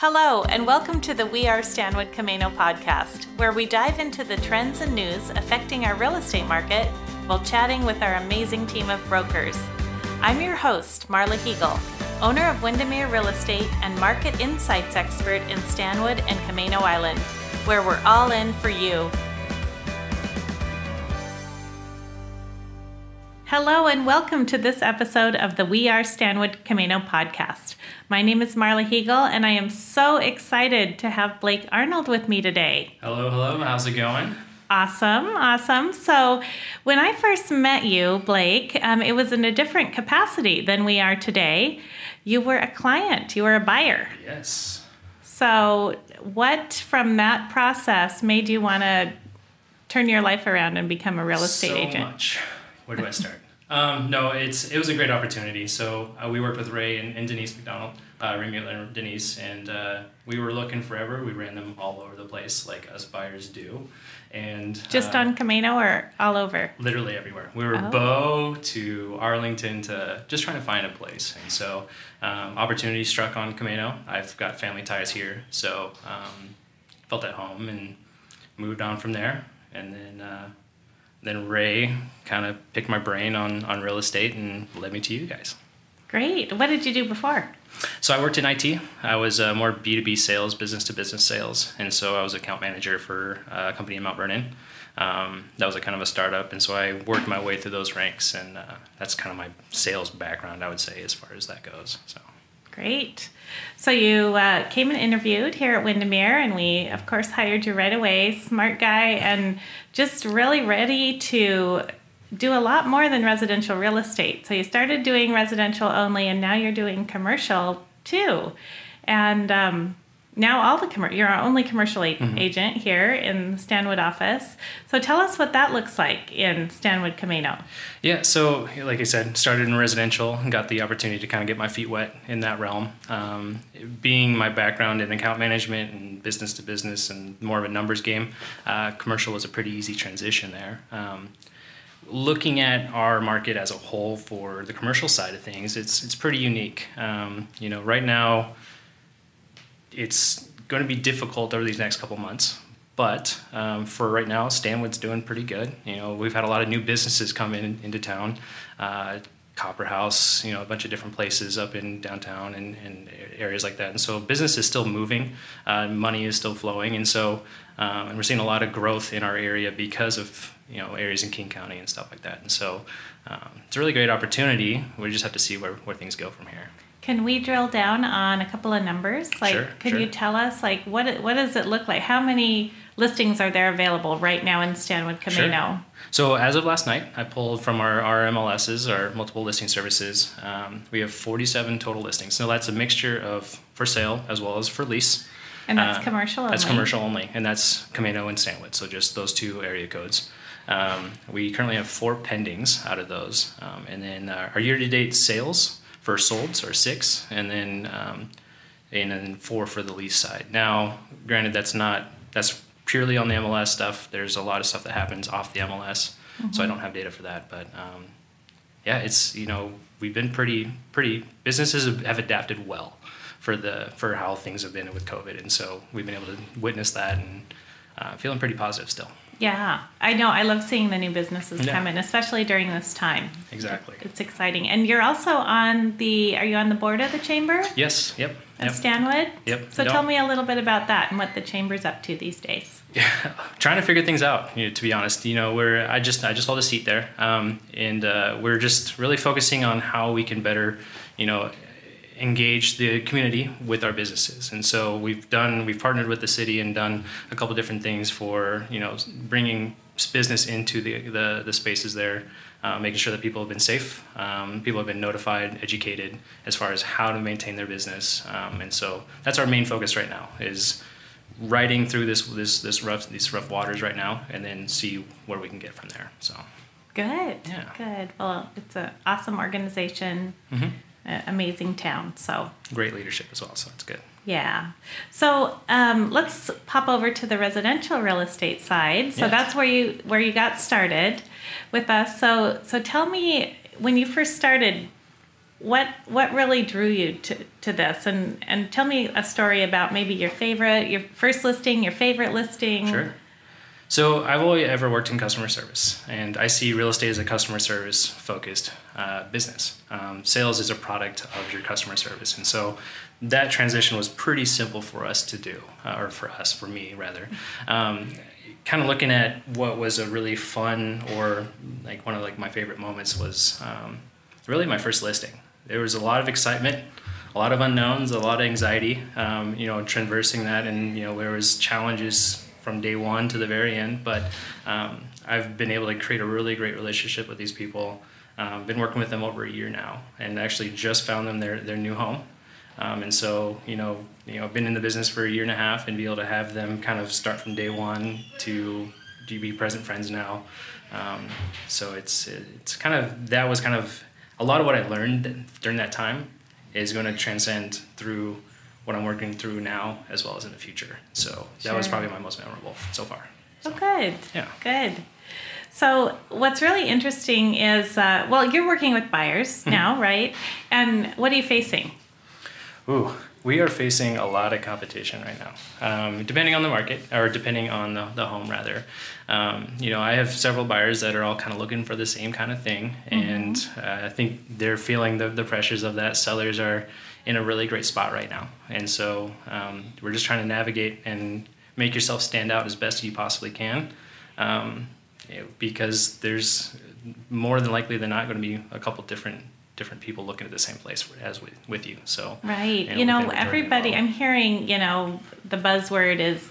Hello, and welcome to the We Are Stanwood Camano podcast, where we dive into the trends and news affecting our real estate market while chatting with our amazing team of brokers. I'm your host, Marla Hegel, owner of Windermere Real Estate and market insights expert in Stanwood and Camano Island, where we're all in for you. Hello, and welcome to this episode of the We Are Stanwood Camano podcast. My name is Marla Hegel, and I am so excited to have Blake Arnold with me today. Hello, hello. How's it going? Awesome, awesome. So, when I first met you, Blake, um, it was in a different capacity than we are today. You were a client, you were a buyer. Yes. So, what from that process made you want to turn your life around and become a real estate so agent? much. Where do I start? um, no, it's it was a great opportunity. So uh, we worked with Ray and, and Denise McDonald, uh, Ray Mueller and Denise, and uh, we were looking forever. We ran them all over the place, like us buyers do, and Just uh, on Camano or all over? literally everywhere. We were Oh. Bow to Arlington to just trying to find a place. And so um, opportunity struck on Camano. I've got family ties here, so um, felt at home and moved on from there. And then uh, then Ray kind of picked my brain on, on real estate and led me to you guys. Great. What did you do before? So I worked in IT. I was uh, more B2B sales, business to business sales. And so I was account manager for uh, a company in Mount Vernon. Um, that was a kind of a startup. And so I worked my way through those ranks. And uh, that's kind of my sales background, I would say, as far as that goes. So Great. So you uh, came and interviewed here at Windermere, and we, of course, hired you right away. Smart guy, and just really ready to do a lot more than residential real estate. So you started doing residential only, and now you're doing commercial too. And um, now all the commer- you're our only commercial a- agent here in the Stanwood office. So tell us what that looks like in Stanwood Camano. Yeah, so like I said, started in residential and got the opportunity to kind of get my feet wet in that realm. Um, being my background in account management and business to business and more of a numbers game, uh, commercial was a pretty easy transition there. Um, looking at our market as a whole for the commercial side of things, it's it's pretty unique. Um, you know, right now, it's going to be difficult over these next couple months. But um, for right now, Stanwood's doing pretty good. You know, we've had a lot of new businesses come in into town. Uh, Copper House, you know, a bunch of different places up in downtown and, and areas like that. And so business is still moving, uh, money is still flowing, and so um, and we're seeing a lot of growth in our area because of you know areas in King County and stuff like that. And so um, it's a really great opportunity. We just have to see where, where things go from here. Can we drill down on a couple of numbers? Like, Sure, can sure. you tell us, like, what it- what does it look like? How many listings are there available right now in Stanwood Camano? Sure. So as of last night, I pulled from our, our MLSs, our multiple listing services. Um, we have 47 total listings. So that's a mixture of for sale as well as for lease. And that's Uh, commercial That's only? commercial only, and that's Camano and Stanwood. So just those two area codes. Um, we currently have four pendings out of those, um, and then uh, our year-to-date sales for solds are six, and then um, and then four for the lease side. Now, granted, that's not that's purely on the MLS stuff. There's a lot of stuff that happens off the MLS, so I don't have data for that. But um, yeah, it's you know we've been pretty pretty businesses have- have adapted well for the for how things have been with COVID, and so we've been able to witness that and uh, feeling pretty positive still. Yeah, I know. I love seeing the new businesses Yeah. come in, especially during this time. Exactly. It's exciting. And you're also on the. Are you on the board of the chamber Yes. Yep. at Yep. Stanwood? Yep. So No. tell me a little bit about that and what the chamber's up to these days. Yeah, trying to figure things out. You know, to be honest, you know, we're I just I just hold a seat there, um, and uh, we're just really focusing on how we can better, you know, engage the community with our businesses. And so we've done we've partnered with the city and done a couple different things for you know bringing business into the the, the spaces there. Uh, making sure that people have been safe, um, people have been notified, educated as far as how to maintain their business, um, and so that's our main focus right now. Is riding through this this this rough these rough waters right now, and then see where we can get from there. So Good. Yeah. Good. Well, it's an awesome organization, Mhm. Amazing town. So great leadership as well. So it's good. Yeah. So um, let's pop over to the residential real estate side. So Yes. that's where you where you got started with us. So so tell me when you first started, what what really drew you to, to this and and tell me a story about maybe your favorite your first listing your favorite listing Sure. So I've only ever worked in customer service, and I see real estate as a customer service focused uh, business. Um, sales is a product of your customer service, and so that transition was pretty simple for us to do, uh, or for us, for me rather. Um, kind of looking at what was a really fun or like one of like my favorite moments was um, really my first listing. There was a lot of excitement, a lot of unknowns, a lot of anxiety. Um, you know, traversing that, and you know there was challenges from day one to the very end. But um, I've been able to create a really great relationship with these people. Um, been working with them over a year now, and actually just found them their their new home. Um, and so, you know, you know, been in the business for a year and a half, and be able to have them kind of start from day one to to be present friends now. Um, so it's it's kind of that was kind of a lot of what I learned during that time is going to transcend through what I'm working through now as well as in the future. So that was probably my most memorable so far. oh good Yeah. good so what's really interesting is uh, well you're working with buyers Mm-hmm. now right and what are you facing Ooh, we are facing a lot of competition right now, um, depending on the market or depending on the, the home rather. Um, you know, I have several buyers that are all kind of looking for the same kind of thing, and uh, I think they're feeling the, the pressures of that. Sellers are in a really great spot right now, and so um, we're just trying to navigate and make yourself stand out as best you possibly can. Um, because there's more than likely than not going to be a couple different different people looking at the same place as with, with you. So right you know everybody i'm hearing you know the buzzword is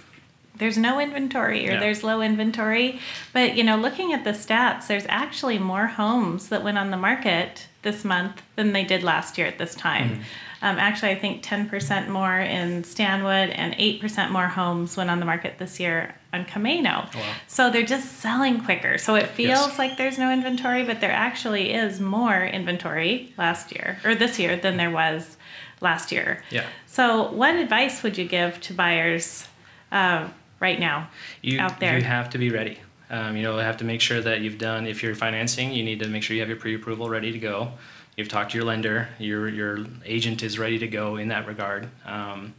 there's no inventory or Yeah. there's low inventory but you know looking at the stats there's actually more homes that went on the market this month than they did last year at this time Mm-hmm. Um, actually i think 10% more in stanwood and 8% more homes went on the market this year on Camano. Wow. So they're just selling quicker. So it feels Yes. like there's no inventory, but there actually is more inventory last year or this year than there was last year. Yeah. So, what advice would you give to buyers uh, right now you, out there? you have to be ready. Um, you know, have to make sure that you've done. If you're financing, you need to make sure you have your pre-approval ready to go. You've talked to your lender. Your your agent is ready to go in that regard. Um,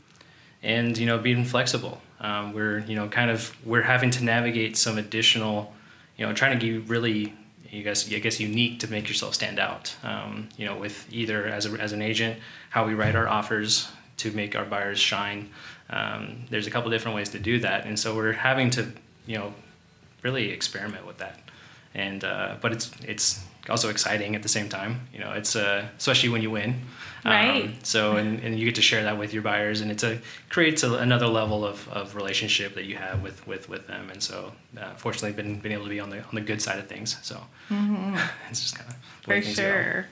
and you know, being flexible. Um, we're you know kind of we're having to navigate some additional, you know, trying to be really. You guys, I guess, unique to make yourself stand out. Um, you know, with either as a, as an agent, how we write our offers to make our buyers shine. Um, there's a couple different ways to do that, and so we're having to, you know, really experiment with that. And uh, but it's it's also exciting at the same time. You know, it's uh, especially when you win. Right. so and, and you get to share that with your buyers, and it's a creates a, another level of, of relationship that you have with with, with them. And so, uh, fortunately, been been able to be on the on the good side of things. So it's just kind of For sure.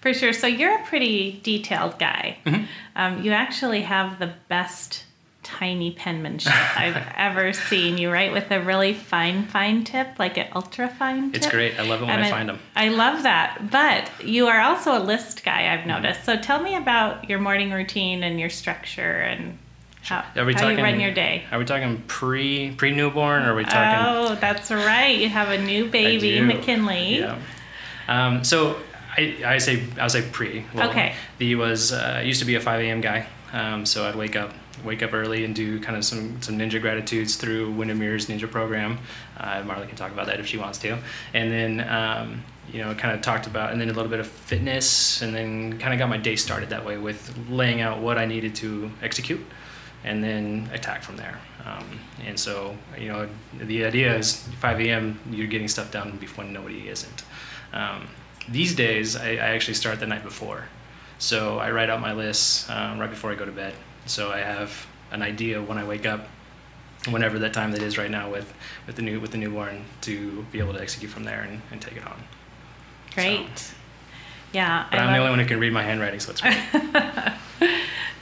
For sure. So you're a pretty detailed guy. Mm-hmm. Um, you actually have the best tiny penmanship I've ever seen. You write with a really fine, fine tip, like an ultra fine tip. It's great. I love it when And I find them. I love that. But you are also a list guy, I've noticed. So tell me about your morning routine and your structure and how, Are we how talking? you run your day. Are we talking pre pre newborn, or are we talking? Oh, that's right. You have a new baby. McKinley. Yeah. Um, so I, I say I say pre. Okay. The was uh, used to be a 5 a.m. guy, um, so I'd wake up wake up early and do kind of some some ninja gratitudes through Windermere's ninja program. Uh, Marley can talk about that if she wants to, and then. Um, you know, kind of talked about, and then a little bit of fitness, and then kind of got my day started that way with laying out what I needed to execute, and then attack from there. Um, and so, you know, the idea is 5 a.m. You're getting stuff done before nobody isn't. Um, these days, I, I actually start the night before, so I write out my lists um, right before I go to bed. So I have an idea when I wake up, whenever that time that is right now with with the new with the newborn, to be able to execute from there and, and take it on. Great. Yeah. But I I'm the only one who can read my handwriting, so it's great.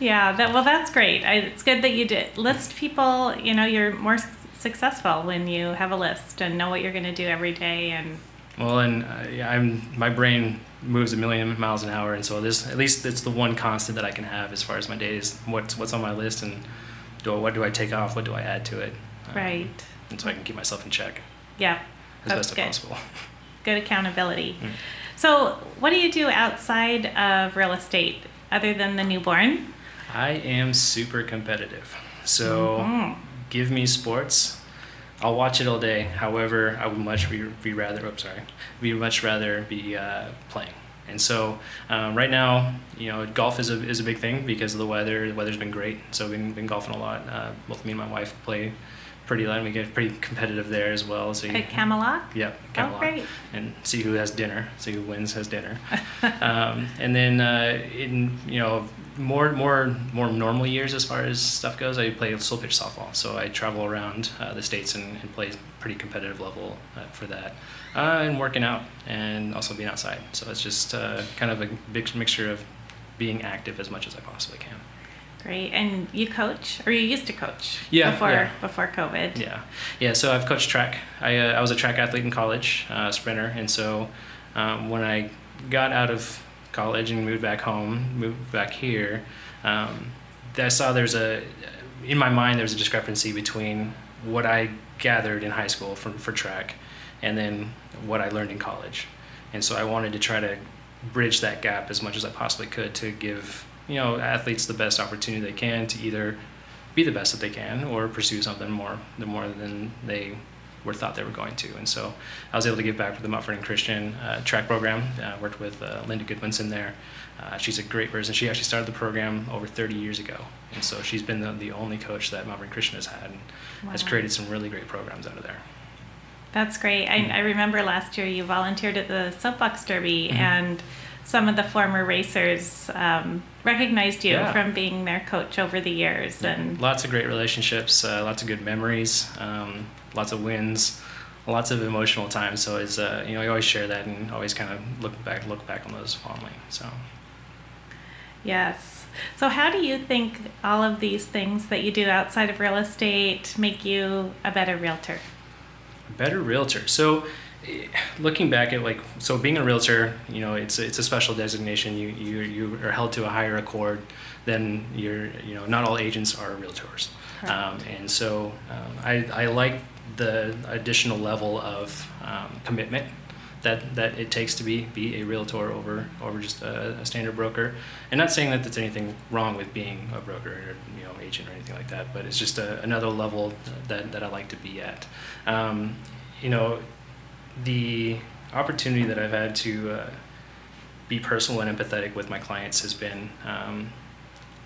Yeah, that well, that's great. I, it's good that you did list people. You know, you're more successful when you have a list and know what you're going to do every day. And Well, and uh, I'm my brain moves a million miles an hour, and so this at least it's the one constant that I can have as far as my day is what's what's on my list and do I, what do I take off, what do I add to it, Um, right, and so I can keep myself in check yeah, as that's best good. as possible. Good accountability. Mm. So, what do you do outside of real estate other than the newborn? I am super competitive. So, mm-hmm. give me sports. I'll watch it all day. However, I would much be, be rather. Oops, sorry. We much rather be uh, playing. And so um, right now, you know, golf is a, is a big thing because of the weather. The weather's been great, so we've been, been golfing a lot. Uh, both me and my wife play pretty light. We get pretty competitive there as well. So you, At Camaloch. Yep, Camaloch. Oh, great. And see who has dinner. See who wins has dinner. um, and then uh, in you know more more more normal years as far as stuff goes, I play slow pitch softball. So I travel around uh, the states and, and, play pretty competitive level uh, for that, uh, and working out and also being outside. So it's just uh, kind of a big mixture of being active as much as I possibly can. Great, and you coach, or you used to coach? Yeah, before yeah. before COVID. Yeah, yeah. So I've coached track. I uh, I was a track athlete in college, sprinter, and so um, when I got out of college and moved back home, moved back here, um, I saw there's a, in my mind, there's a discrepancy between what I gathered in high school for, for track and then what I learned in college. And so I wanted to try to bridge that gap as much as I possibly could to give, you know, athletes the best opportunity they can to either be the best that they can or pursue something more, the more than they were thought they were going to. And so I was able to give back to the Mount Vernon Christian uh, track program. I uh, worked with uh, Linda Goodwinson there. Uh, she's a great person. She actually started the program over 30 years ago. And so she's been the, the only coach that Mount Vernon Christian has had and wow. has created some really great programs out of there. That's great. I, I remember last year you volunteered at the Soapbox Derby mm-hmm. and some of the former racers um, recognized you yeah. from being their coach over the years and lots of great relationships uh, lots of good memories um, lots of wins, lots of emotional times. So it's uh, you know I always share that and always kind of look back look back on those fondly. So. Yes. So how do you think all of these things that you do outside of real estate make you a better realtor? A better realtor. So looking back at like so being a realtor you know it's it's a special designation you you you are held to a higher accord than your you know not all agents are realtors um, and so um, I, I like the additional level of um, commitment that, that it takes to be be a realtor over over just a, a, standard broker. And not saying that there's anything wrong with being a broker or you know agent or anything like that, but it's just a, another level that, that I like to be at. Um, you know, the opportunity that I've had to uh, be personal and empathetic with my clients has been um,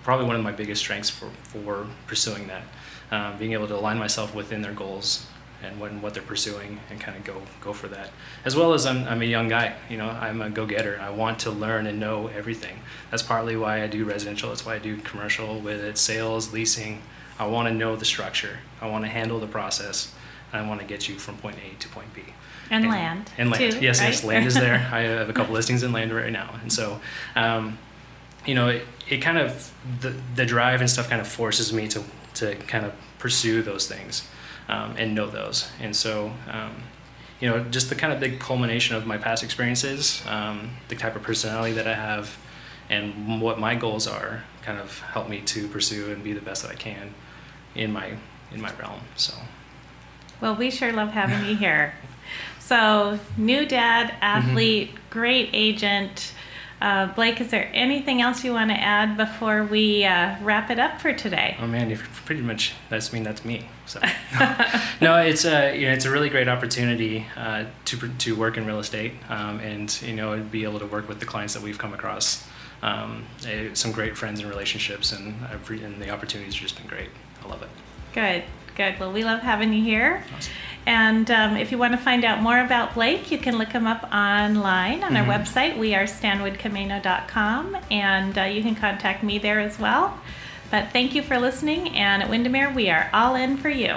probably one of my biggest strengths for, for pursuing that. Um, being able to align myself within their goals and when, what they're pursuing and kind of go go for that. As well as I'm, I'm a young guy, you know, I'm a go-getter. I want to learn and know everything. That's partly why I do residential. That's why I do commercial with it, sales, leasing. I want to know the structure. I want to handle the process. I want to get you from point A to point B. And, and land. And land. Too, yes, right? yes, land is there. I have a couple listings in land right now, and so. Um, you know, it, it kind of the the drive and stuff kind of forces me to to kind of pursue those things um, and know those. And so, um, you know, just the kind of big culmination of my past experiences, um, the type of personality that I have, and what my goals are, kind of help me to pursue and be the best that I can in my in my realm. So. Well, we sure love having you here. So, new dad, athlete, mm-hmm. great agent uh, Blake, is there anything else you want to add before we uh, wrap it up for today? Oh man, you've pretty much that's I mean that's me. So no, it's a you know it's a really great opportunity uh, to to work in real estate um, and you know be able to work with the clients that we've come across. Um, eh, some great friends and relationships, and, I've, and the opportunities have just been great. I love it. Good, good. Well, we love having you here. Awesome. And um, if you want to find out more about Blake, you can look him up online on mm-hmm. our website, wearestanwoodcamano.com, and uh, you can contact me there as well. But thank you for listening, and at Windermere, we are all in for you.